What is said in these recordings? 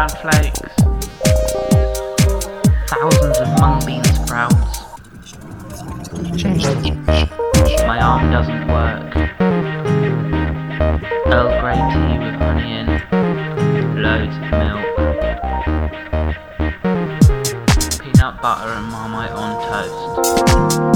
bran flakes, thousands of mung bean sprouts. My arm doesn't work. Earl Grey tea with honey in, loads of milk. Peanut butter and marmite on toast.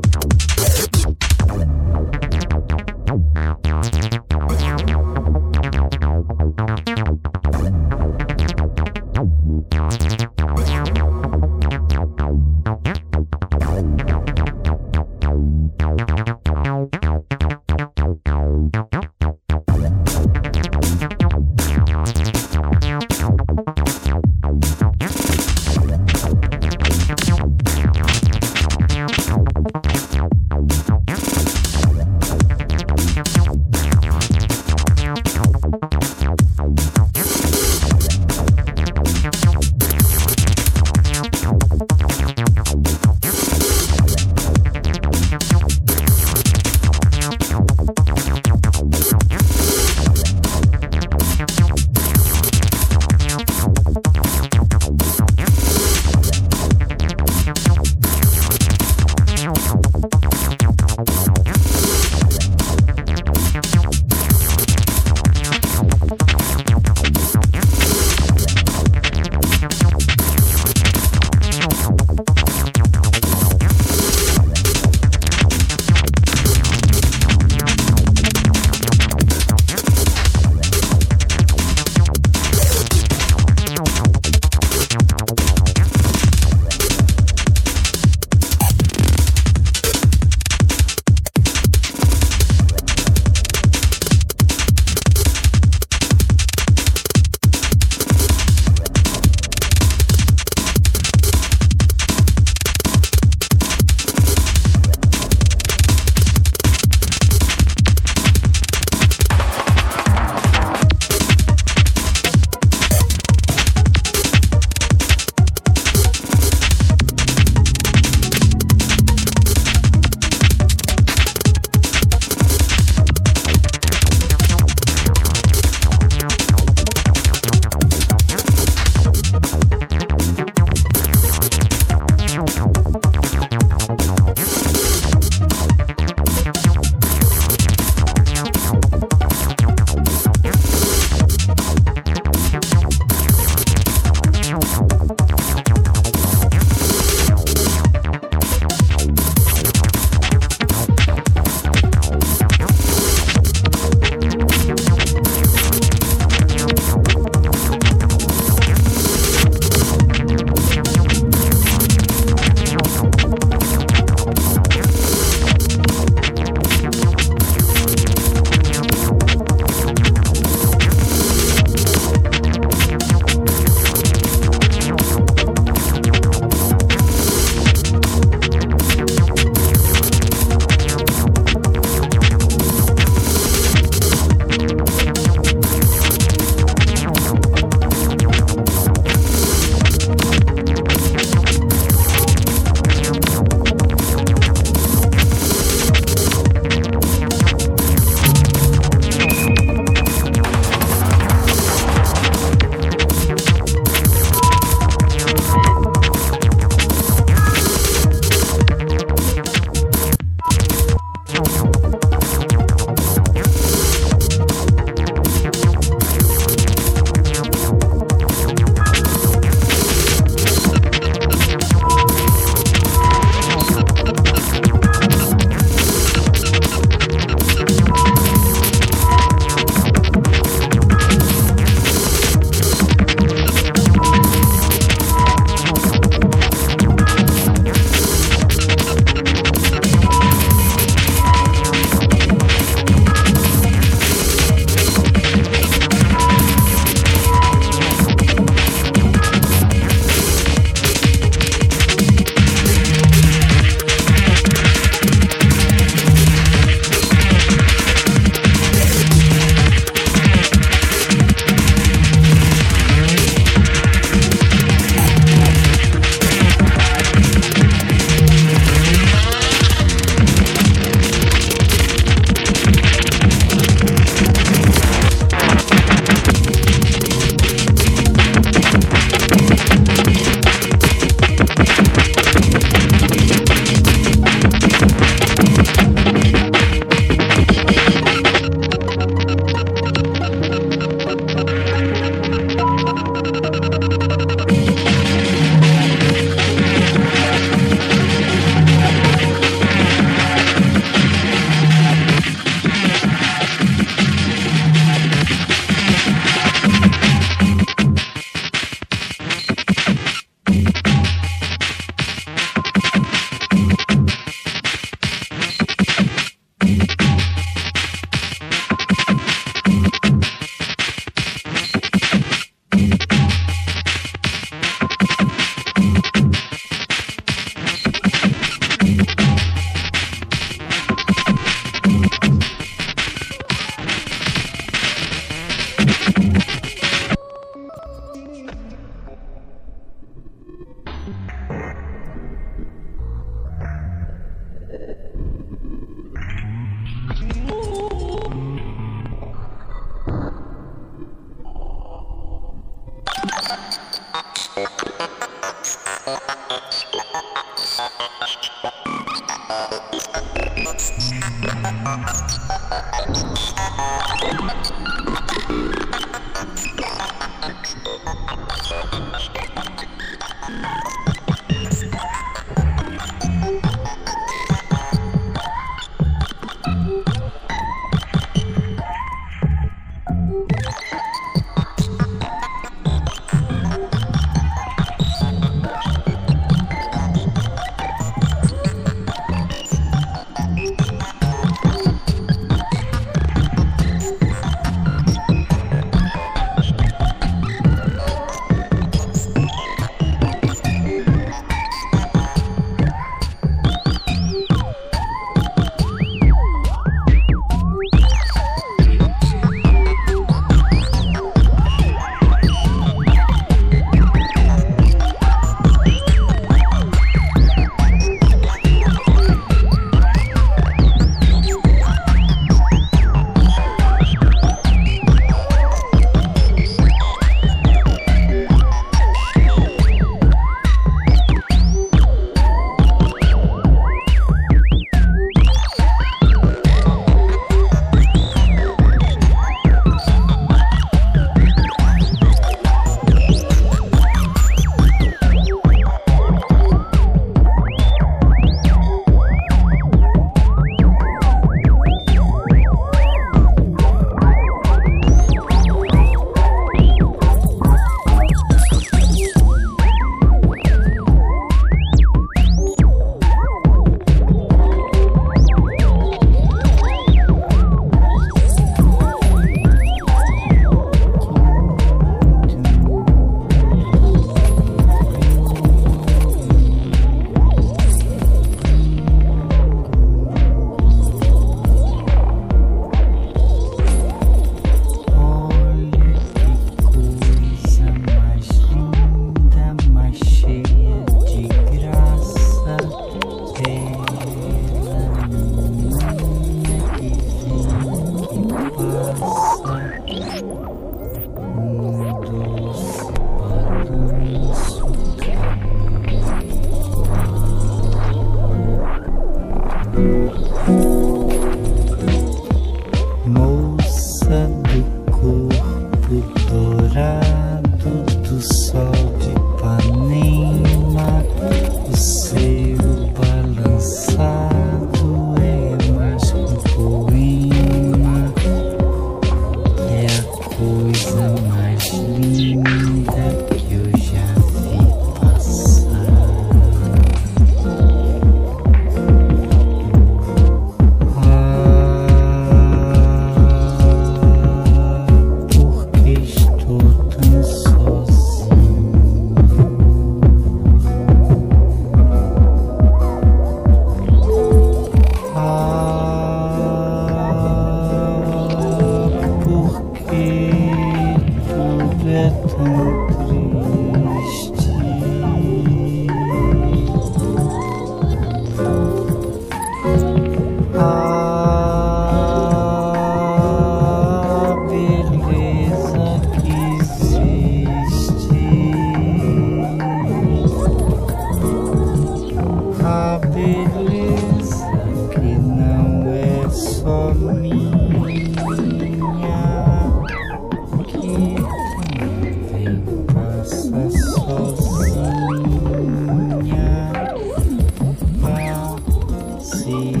see.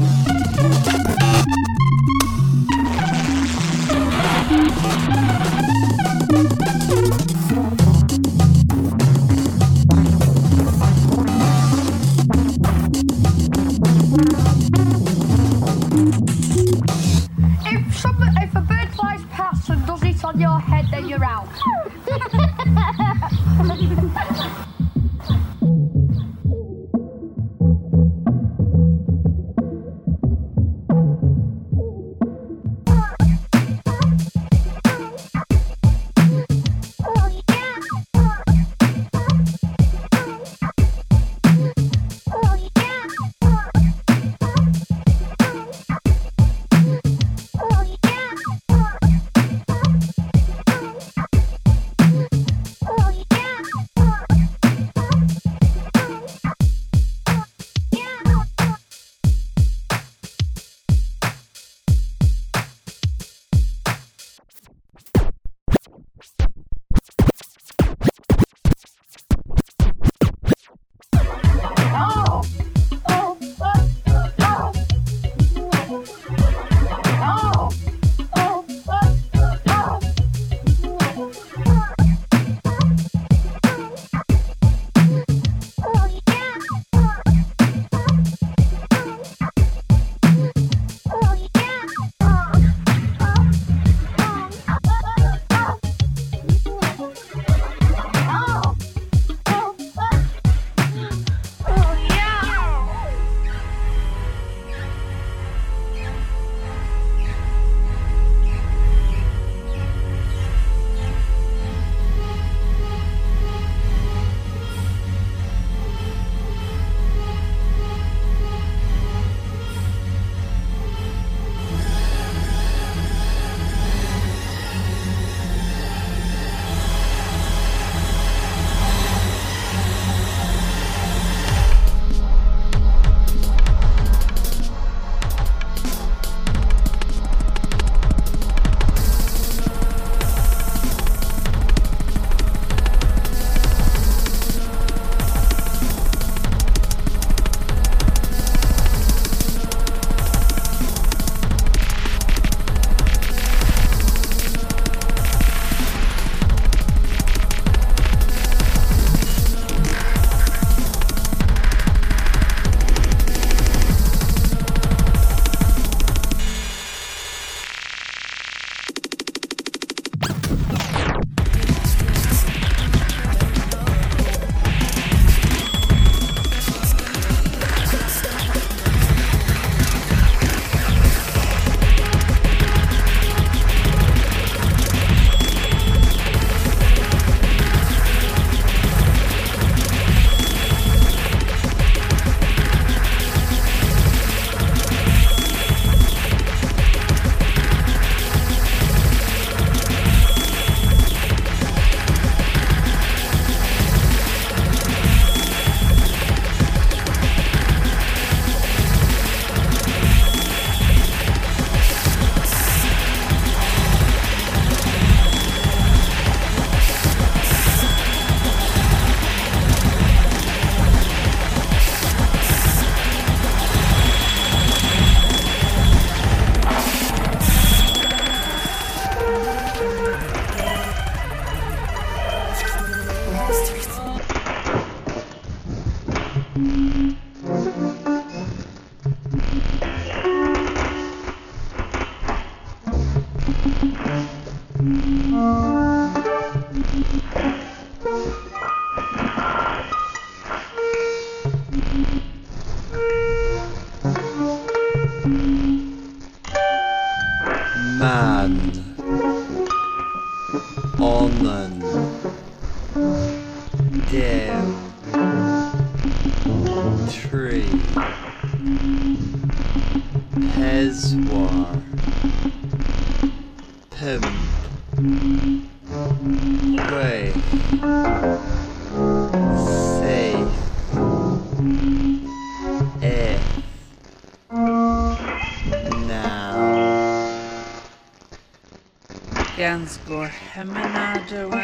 If man. Onen dev tree. Pezwa heminada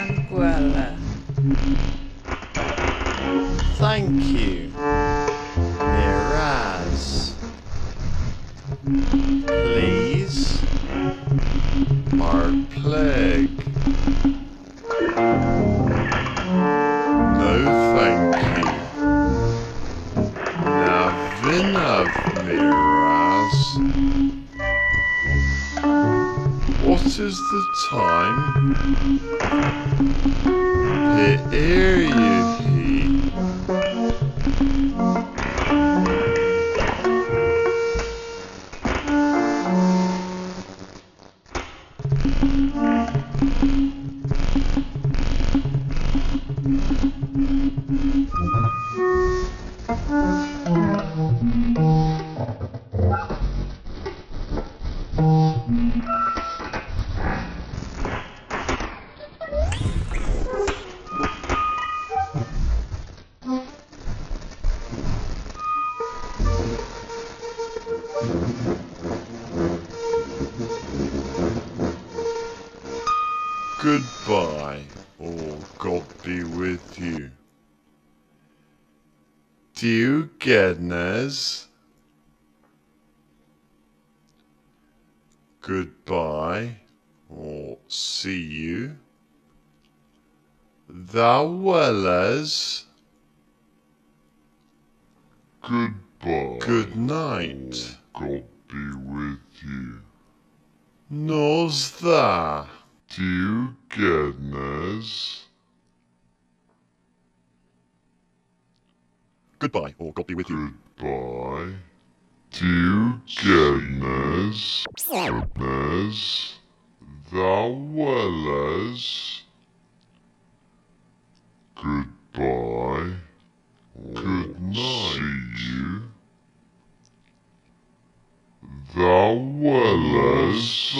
Diogenes. Goodbye, or see you. Thou wellas. Goodbye. Good night. God be with you. Nos tha. Diogenes. Goodbye, or God be with you. Goodbye. Diogenes. goodness, Thou wellas. Goodbye. Good night. See you. Thou wellas.